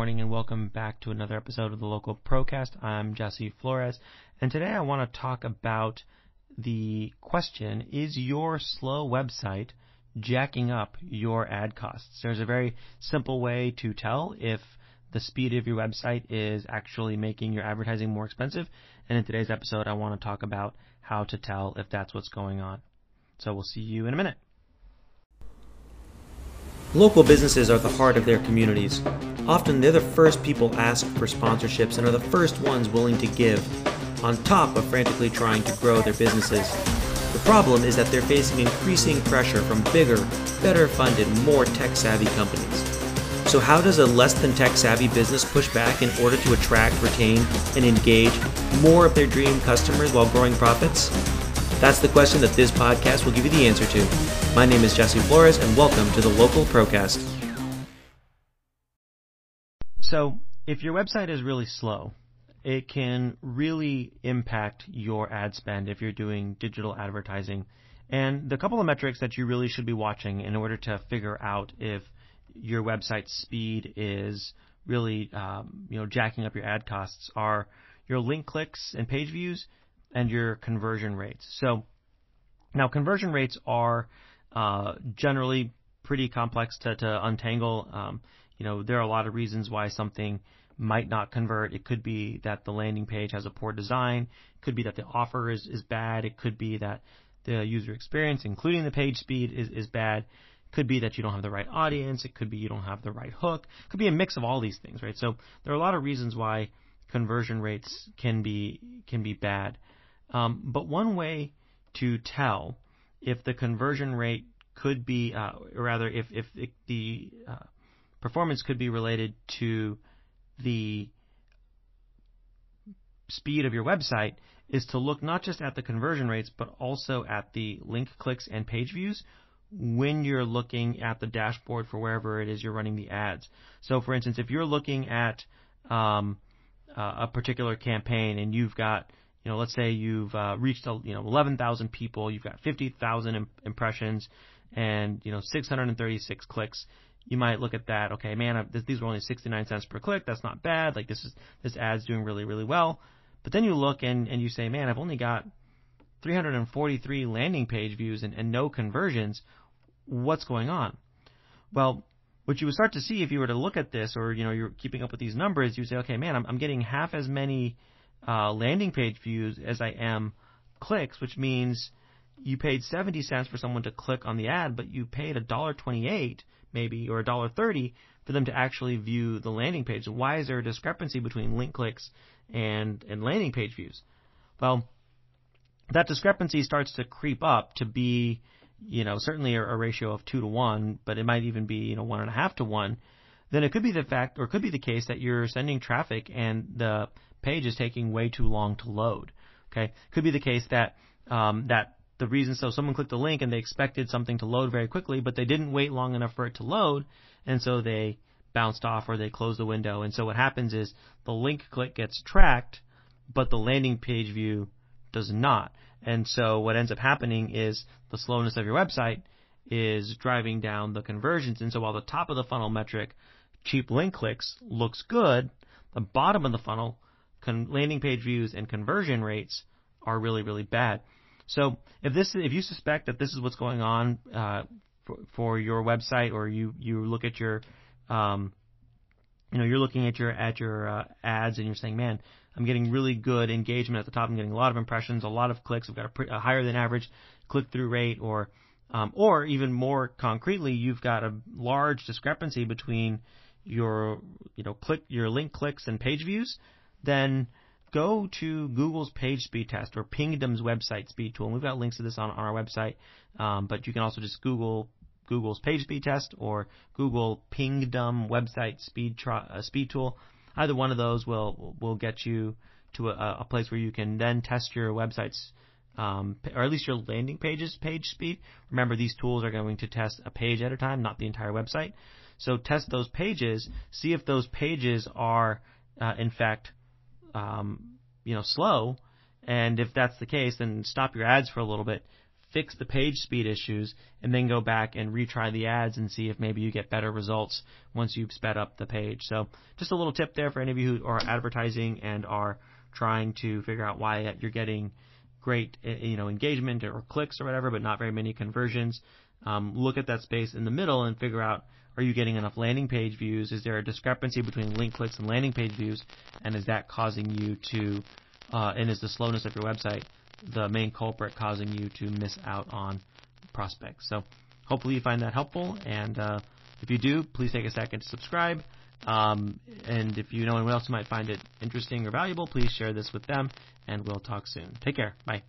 morning and welcome back to another episode of the Local Procast. I'm Jesse Flores and today I want to talk about the question, is your slow website jacking up your ad costs? There's a very simple way to tell if the speed of your website is actually making your advertising more expensive. And in today's episode, I want to talk about how to tell if that's what's going on. So we'll see you in a minute. Local businesses are the heart of their communities. Often they're the first people asked for sponsorships and are the first ones willing to give, on top of frantically trying to grow their businesses. The problem is that they're facing increasing pressure from bigger, better funded, more tech savvy companies. So, how does a less than tech savvy business push back in order to attract, retain, and engage more of their dream customers while growing profits? That's the question that this podcast will give you the answer to. My name is Jesse Flores, and welcome to the Local Procast. So, if your website is really slow, it can really impact your ad spend if you're doing digital advertising. And the couple of metrics that you really should be watching in order to figure out if your website speed is really, um, you know, jacking up your ad costs are your link clicks and page views and your conversion rates. So now conversion rates are uh, generally pretty complex to, to untangle. Um, you know, there are a lot of reasons why something might not convert. It could be that the landing page has a poor design. It could be that the offer is, is bad. It could be that the user experience, including the page speed, is, is bad. It could be that you don't have the right audience. It could be you don't have the right hook. It could be a mix of all these things, right? So there are a lot of reasons why conversion rates can be can be bad. Um, but one way to tell if the conversion rate could be, uh, or rather, if if the uh, performance could be related to the speed of your website, is to look not just at the conversion rates, but also at the link clicks and page views when you're looking at the dashboard for wherever it is you're running the ads. So, for instance, if you're looking at um, a particular campaign and you've got you know, let's say you've uh, reached you know 11,000 people, you've got 50,000 Im- impressions, and you know 636 clicks. You might look at that. Okay, man, this, these were only 69 cents per click. That's not bad. Like this is this ad's doing really really well. But then you look and and you say, man, I've only got 343 landing page views and, and no conversions. What's going on? Well, what you would start to see if you were to look at this, or you know, you're keeping up with these numbers, you say, okay, man, I'm, I'm getting half as many uh, landing page views as I am clicks, which means you paid 70 cents for someone to click on the ad, but you paid a dollar 28 maybe or a dollar 30 for them to actually view the landing page. Why is there a discrepancy between link clicks and and landing page views? Well, that discrepancy starts to creep up to be, you know, certainly a, a ratio of two to one, but it might even be you know one and a half to one. Then it could be the fact, or could be the case that you're sending traffic and the page is taking way too long to load. Okay, could be the case that um, that the reason so someone clicked the link and they expected something to load very quickly, but they didn't wait long enough for it to load, and so they bounced off or they closed the window. And so what happens is the link click gets tracked, but the landing page view does not. And so what ends up happening is the slowness of your website is driving down the conversions. And so while the top of the funnel metric, cheap link clicks, looks good, the bottom of the funnel con- landing page views and conversion rates are really, really bad. So if this, if you suspect that this is what's going on uh, for, for your website, or you you look at your, um, you know, you're looking at your at your uh, ads and you're saying, man, I'm getting really good engagement at the top. I'm getting a lot of impressions, a lot of clicks. I've got a, pre- a higher than average click through rate, or um, or even more concretely, you've got a large discrepancy between your you know click your link clicks and page views then go to Google's page speed test or Pingdom's website speed tool. And we've got links to this on, on our website, um, but you can also just Google Google's page speed test or Google Pingdom website speed uh, speed tool. Either one of those will will get you to a, a place where you can then test your website's um, or at least your landing page's page speed. Remember, these tools are going to test a page at a time, not the entire website. So test those pages, see if those pages are uh, in fact um, you know, slow. And if that's the case, then stop your ads for a little bit. fix the page speed issues, and then go back and retry the ads and see if maybe you get better results once you've sped up the page. So just a little tip there for any of you who are advertising and are trying to figure out why you're getting great eh, you know engagement or clicks or whatever, but not very many conversions. Um, look at that space in the middle and figure out are you getting enough landing page views? Is there a discrepancy between link clicks and landing page views? And is that causing you to, uh, and is the slowness of your website the main culprit causing you to miss out on prospects? So hopefully you find that helpful. And uh, if you do, please take a second to subscribe. Um, and if you know anyone else who might find it interesting or valuable, please share this with them. And we'll talk soon. Take care. Bye.